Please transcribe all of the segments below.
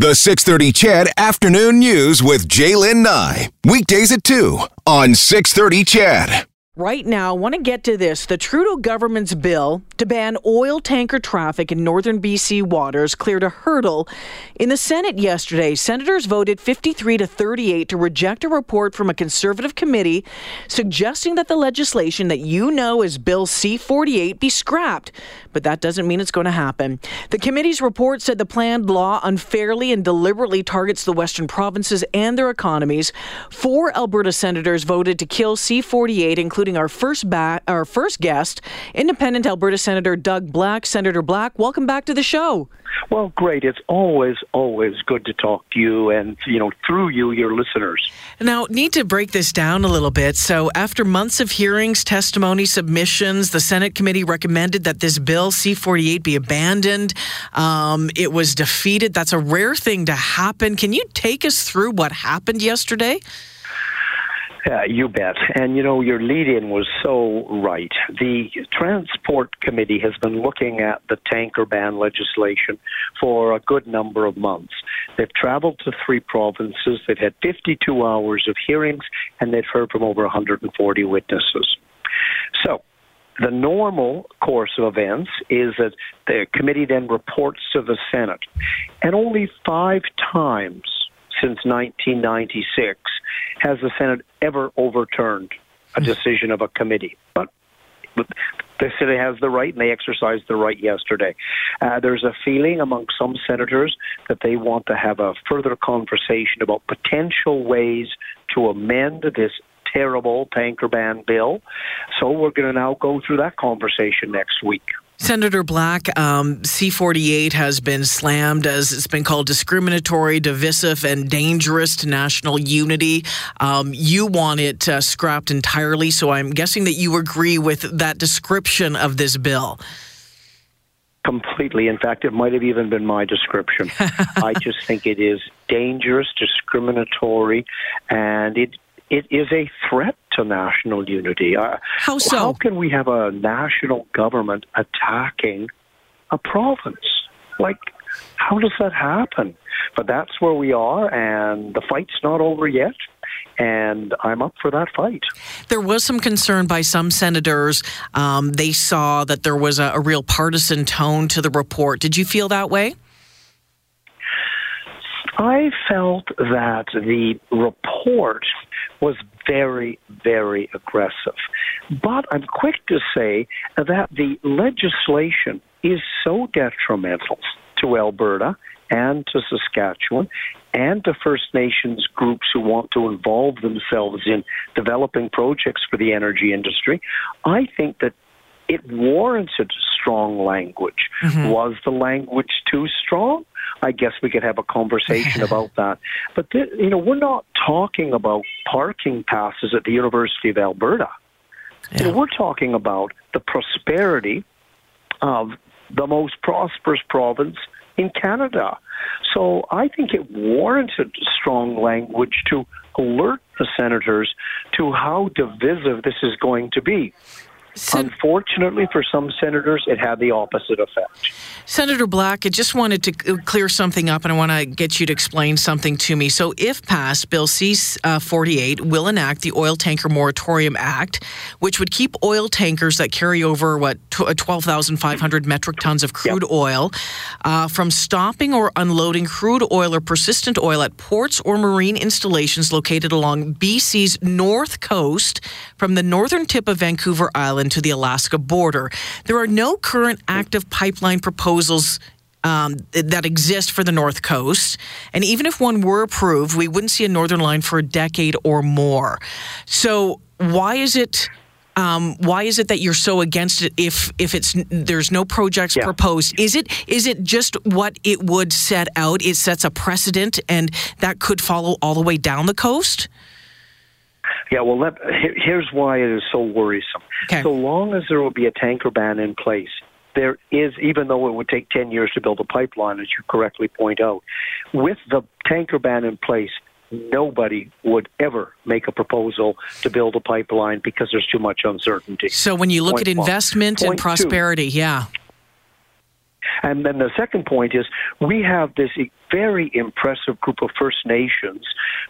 The 630 CHED Afternoon News with Jaylen Nye. Weekdays at 2 on 630 CHED. Right now, want to get to this. The Trudeau government's bill to ban oil tanker traffic in northern BC waters cleared a hurdle. In the Senate yesterday, senators voted 53 to 38 to reject a report from a conservative committee suggesting that the legislation that you know as Bill C 48 be scrapped. But that doesn't mean it's going to happen. The committee's report said the planned law unfairly and deliberately targets the western provinces and their economies. Four Alberta senators voted to kill C 48, including our first ba- our first guest, independent Alberta Senator Doug Black. Senator Black, welcome back to the show. Well, great. It's always, always good to talk to you and, you know, through you, your listeners. Now, need to break this down a little bit. So, after months of hearings, testimony, submissions, the Senate committee recommended that this bill, C 48, be abandoned. Um, it was defeated. That's a rare thing to happen. Can you take us through what happened yesterday? Yeah, you bet. And you know, your lead in was so right. The Transport Committee has been looking at the tanker ban legislation for a good number of months. They've traveled to three provinces, they've had 52 hours of hearings, and they've heard from over 140 witnesses. So, the normal course of events is that the committee then reports to the Senate. And only five times since 1996 has the Senate ever overturned a hmm. decision of a committee. But the Senate has the right, and they exercised the right yesterday. Uh, there's a feeling among some senators that they want to have a further conversation about potential ways to amend this terrible tanker ban bill. So we're going to now go through that conversation next week. Senator Black, um, C48 has been slammed as it's been called discriminatory, divisive, and dangerous to national unity. Um, you want it uh, scrapped entirely, so I'm guessing that you agree with that description of this bill. Completely. In fact, it might have even been my description. I just think it is dangerous, discriminatory, and it it is a threat to national unity. Uh, how so? How can we have a national government attacking a province? Like, how does that happen? But that's where we are, and the fight's not over yet. And I'm up for that fight. There was some concern by some senators. Um, they saw that there was a, a real partisan tone to the report. Did you feel that way? I felt that the report was very, very aggressive. But I'm quick to say that the legislation is so detrimental to Alberta and to Saskatchewan and to First Nations groups who want to involve themselves in developing projects for the energy industry. I think that it warranted strong language. Mm-hmm. Was the language too strong? I guess we could have a conversation about that. But th- you know, we're not talking about parking passes at the University of Alberta. Yeah. You know, we're talking about the prosperity of the most prosperous province in Canada. So I think it warranted strong language to alert the senators to how divisive this is going to be. Sen- Unfortunately, for some senators, it had the opposite effect. Senator Black, I just wanted to clear something up, and I want to get you to explain something to me. So, if passed, Bill C uh, 48 will enact the Oil Tanker Moratorium Act, which would keep oil tankers that carry over, what, uh, 12,500 metric tons of crude yep. oil uh, from stopping or unloading crude oil or persistent oil at ports or marine installations located along BC's north coast from the northern tip of Vancouver Island to the Alaska border. There are no current active pipeline proposals um, that exist for the North Coast. And even if one were approved, we wouldn't see a Northern Line for a decade or more. So why is it? Um, why is it that you're so against it? If if it's there's no projects yeah. proposed, is it is it just what it would set out? It sets a precedent, and that could follow all the way down the coast. Yeah, well, let, here's why it is so worrisome. Okay. So long as there will be a tanker ban in place, there is, even though it would take 10 years to build a pipeline, as you correctly point out, with the tanker ban in place, nobody would ever make a proposal to build a pipeline because there's too much uncertainty. So when you look Point at investment and prosperity, two, yeah. And then the second point is we have this very impressive group of First Nations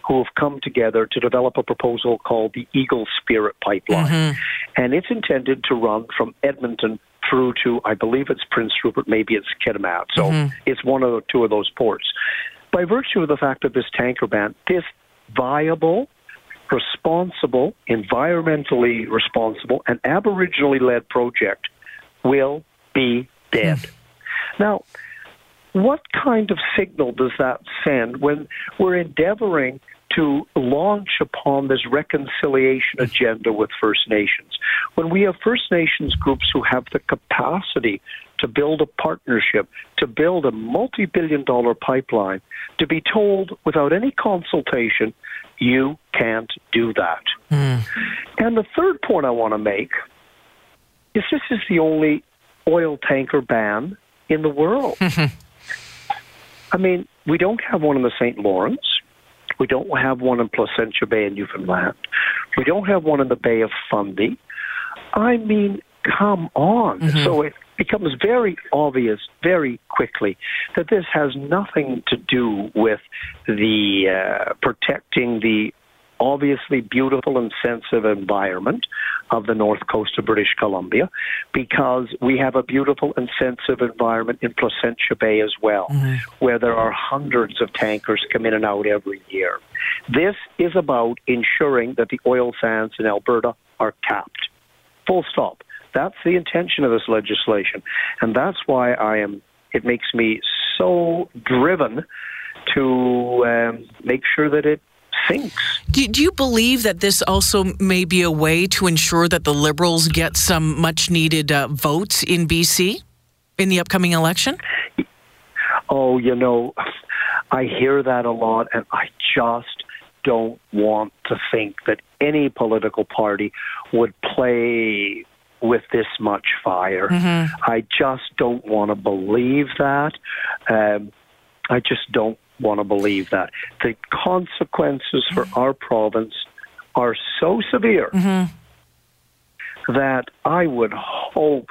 who have come together to develop a proposal called the Eagle Spirit Pipeline. Mm-hmm. And it's intended to run from Edmonton through to, I believe it's Prince Rupert, maybe it's Kitimat. So mm-hmm. it's one of the two of those ports. By virtue of the fact of this tanker ban, this viable, responsible, environmentally responsible, and Aboriginally led project will be dead. Mm. Now, what kind of signal does that send when we're endeavoring to launch upon this reconciliation agenda with First Nations? When we have First Nations groups who have the capacity to build a partnership, to build a multi billion dollar pipeline, to be told without any consultation, you can't do that. Mm. And the third point I want to make is this is the only oil tanker ban in the world. I mean, we don't have one in the St. Lawrence. We don't have one in Placentia Bay in Newfoundland. We don't have one in the Bay of Fundy. I mean, come on. Mm-hmm. So it becomes very obvious very quickly that this has nothing to do with the uh, protecting the obviously beautiful and sensitive environment of the north coast of British Columbia because we have a beautiful and sensitive environment in Placentia Bay as well, mm-hmm. where there are hundreds of tankers come in and out every year. This is about ensuring that the oil sands in Alberta are capped. Full stop. That's the intention of this legislation. And that's why I am, it makes me so driven to um, make sure that it sinks. Do, do, you believe that this also may be a way to ensure that the Liberals get some much needed uh, votes in BC in the upcoming election? Oh, you know, I hear that a lot, and I just don't want to think that any political party would play with this much fire. Mm-hmm. I just don't want to believe that. Um, I just don't want to believe that. The consequences for mm-hmm. our province are so severe mm-hmm. that I would hope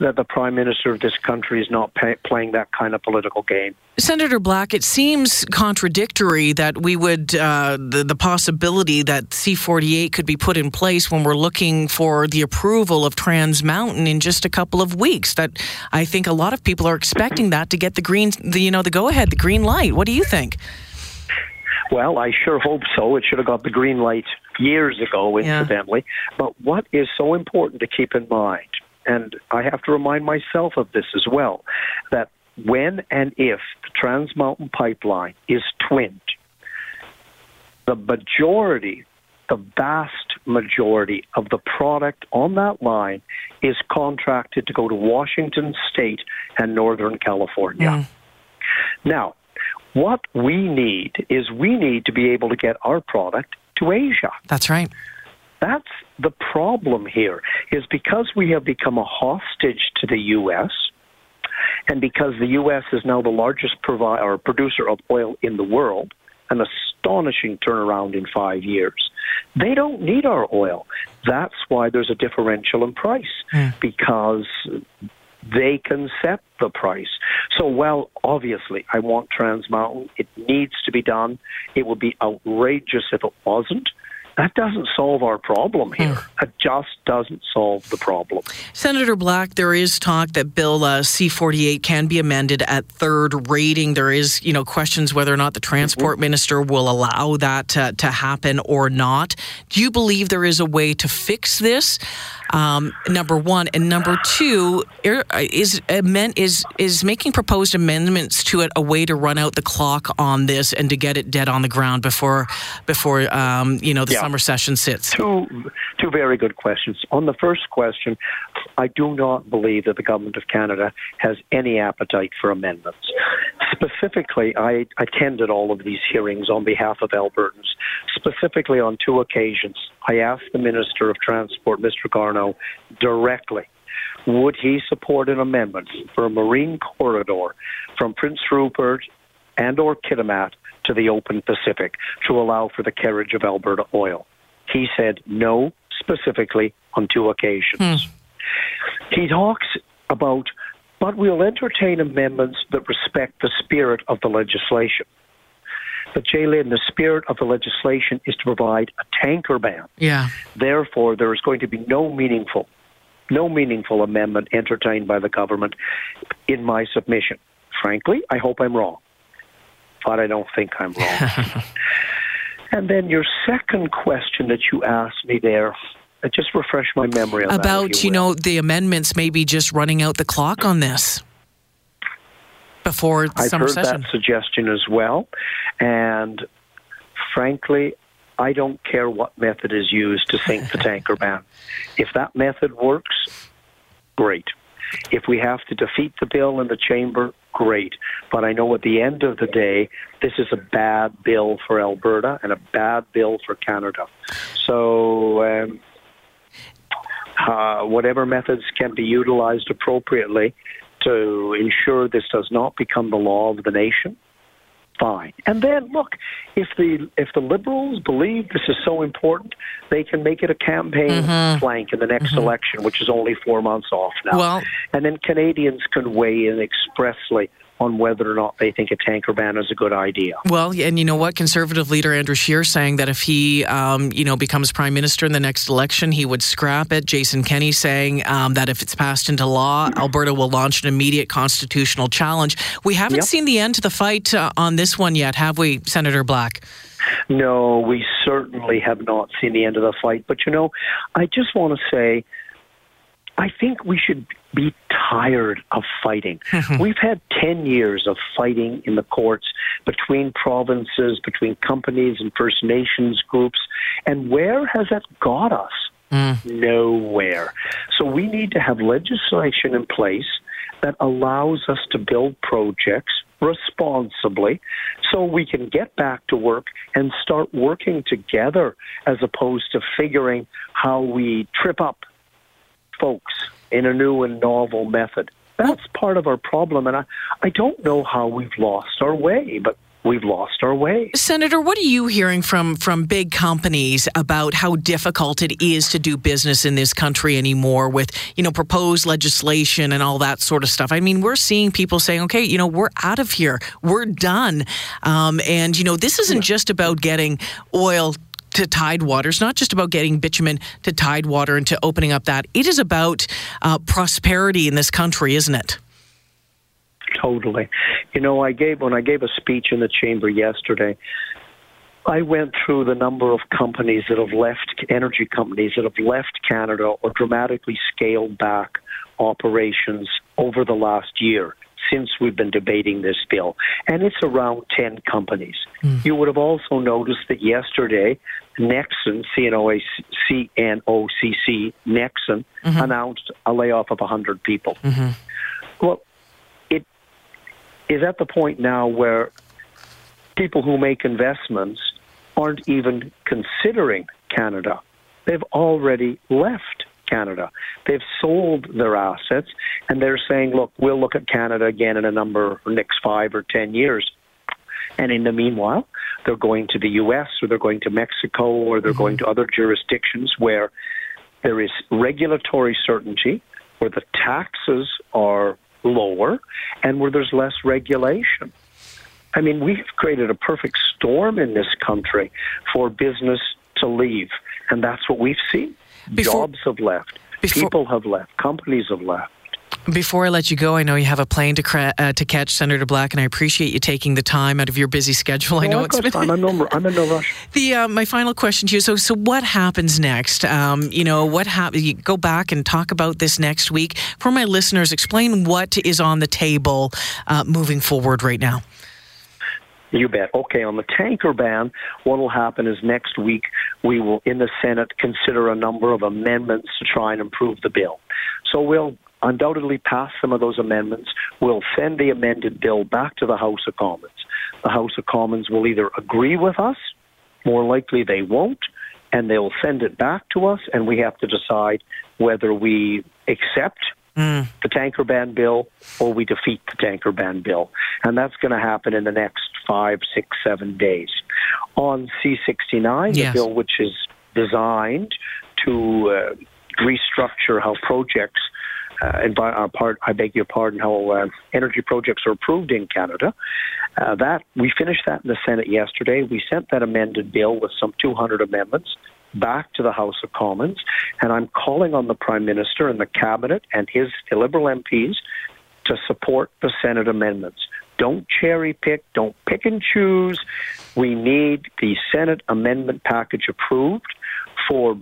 that the prime minister of this country is not pay, playing that kind of political game. Senator Black, it seems contradictory that we would uh, the, the possibility that C48 could be put in place when we're looking for the approval of Trans Mountain in just a couple of weeks. That I think a lot of people are expecting that to get the green, the, you know, the go ahead, the green light. What do you think? Well, I sure hope so. It should have got the green light years ago, incidentally. Yeah. But what is so important to keep in mind and I have to remind myself of this as well, that when and if the Trans Mountain Pipeline is twinned, the majority, the vast majority of the product on that line is contracted to go to Washington State and Northern California. Mm. Now, what we need is we need to be able to get our product to Asia. That's right. That's the problem here, is because we have become a hostage to the U.S., and because the U.S. is now the largest provider or producer of oil in the world, an astonishing turnaround in five years. They don't need our oil. That's why there's a differential in price mm. because they can set the price. So, well, obviously, I want Trans Mountain. It needs to be done. It would be outrageous if it wasn't that doesn't solve our problem here. Hmm. It just doesn't solve the problem. Senator Black, there is talk that Bill uh, C-48 can be amended at third reading. There is, you know, questions whether or not the transport mm-hmm. minister will allow that to, to happen or not. Do you believe there is a way to fix this? Um, number one, and number two er, is is is making proposed amendments to it a way to run out the clock on this and to get it dead on the ground before before um, you know the yeah. summer session sits. Two two very good questions. On the first question, I do not believe that the government of Canada has any appetite for amendments. Specifically, I attended all of these hearings on behalf of Albertans. Specifically, on two occasions, I asked the Minister of Transport, Mr. Garneau, directly would he support an amendment for a marine corridor from Prince Rupert and or Kitimat to the open Pacific to allow for the carriage of Alberta oil? He said no specifically on two occasions. Hmm. He talks about but we'll entertain amendments that respect the spirit of the legislation. But Jay Jalen, the spirit of the legislation is to provide a tanker ban. Yeah. Therefore, there is going to be no meaningful, no meaningful amendment entertained by the government in my submission. Frankly, I hope I'm wrong, but I don't think I'm wrong. and then your second question that you asked me there, uh, just refresh my memory about that, you, you know the amendments maybe just running out the clock on this before I've summer heard session. that suggestion as well, and frankly, I don't care what method is used to sink the tanker ban. If that method works, great. If we have to defeat the bill in the chamber, great. But I know at the end of the day, this is a bad bill for Alberta and a bad bill for Canada. So, um, uh, whatever methods can be utilized appropriately to ensure this does not become the law of the nation, fine. And then look, if the if the liberals believe this is so important, they can make it a campaign mm-hmm. flank in the next mm-hmm. election, which is only four months off now. Well- and then Canadians can weigh in expressly on whether or not they think a tanker ban is a good idea. Well, and you know what? Conservative leader Andrew Scheer saying that if he, um, you know, becomes prime minister in the next election, he would scrap it. Jason Kenney saying um, that if it's passed into law, Alberta will launch an immediate constitutional challenge. We haven't Yep. seen the end to the fight uh, on this one yet, have we, Senator Black? No, we certainly have not seen the end of the fight. But you know, I just want to say, I think we should be tired of fighting. We've had 10 years of fighting in the courts between provinces, between companies and First Nations groups. And where has that got us? Mm. Nowhere. So we need to have legislation in place that allows us to build projects responsibly so we can get back to work and start working together as opposed to figuring how we trip up folks in a new and novel method. That's part of our problem, and I, I don't know how we've lost our way, but we've lost our way. Senator, what are you hearing from from big companies about how difficult it is to do business in this country anymore with, you know, proposed legislation and all that sort of stuff? I mean, we're seeing people saying, okay, you know, we're out of here. We're done. Um, and, you know, this isn't just about getting oil to Tidewater. It's not just about getting bitumen to Tidewater and to opening up that. It is about uh, prosperity in this country, isn't it? Totally. You know, I gave when I gave a speech in the chamber yesterday. I went through the number of companies that have left, energy companies that have left Canada or dramatically scaled back operations over the last year since we've been debating this bill. And it's around 10 companies. You would have also noticed that yesterday, Nexen, C-N-O-C-C, Nexen, mm-hmm. announced a layoff of 100 people. Mm-hmm. Well, it is at the point now where people who make investments aren't even considering Canada. They've already left Canada. They've sold their assets and they're saying, look, we'll look at Canada again in a number of next five or ten years. And in the meanwhile, they're going to the U.S. or they're going to Mexico or they're mm-hmm. going to other jurisdictions where there is regulatory certainty, where the taxes are lower, and where there's less regulation. I mean, we've created a perfect storm in this country for business to leave, and that's what we've seen. Before- Jobs have left, Before- people have left, companies have left. Before I let you go, I know you have a plane to cra- uh, to catch, Senator Black, and I appreciate you taking the time out of your busy schedule. I know it's got been time. I'm, no, I'm in no rush. the uh, my final question to you. So, so what happens next? Um, you know, what happens? You go back and talk about this next week for my listeners. Explain what is on the table uh, moving forward right now. You bet. Okay, on the tanker ban, what will happen is next week we will, in the Senate, consider a number of amendments to try and improve the bill. So we'll undoubtedly pass some of those amendments. We'll send the amended bill back to the House of Commons. The House of Commons will either agree with us, more likely they won't, and they'll send it back to us, and we have to decide whether we accept the tanker ban bill or we defeat the tanker ban bill. And that's going to happen in the next five, six, seven days. On C69, Yes. the bill which is designed to uh, restructure how projects uh, and by our part, I beg your pardon, how uh, energy projects are approved in Canada. Uh, that we finished that in the Senate yesterday. We sent that amended bill with some 200 amendments back to the House of Commons, and I'm calling on the Prime Minister and the Cabinet and his Liberal MPs to support the Senate amendments. Don't cherry pick, don't pick and choose. We need the Senate amendment package approved for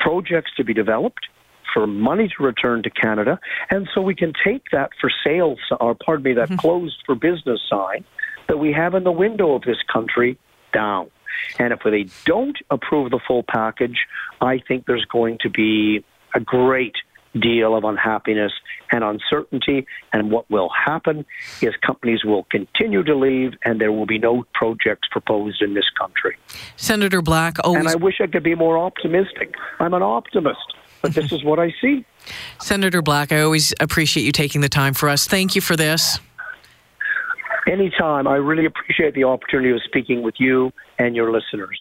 projects to be developed, for money to return to Canada, and so we can take that for sale, or pardon me, that mm-hmm. closed for business sign that we have in the window of this country down. And if they don't approve the full package, I think there's going to be a great deal of unhappiness and uncertainty. And what will happen is companies will continue to leave and there will be no projects proposed in this country. Senator Black always. And I wish I could be more optimistic. I'm an optimist, but this is what I see. Senator Black, I always appreciate you taking the time for us. Thank you for this. Anytime. I really appreciate the opportunity of speaking with you and your listeners.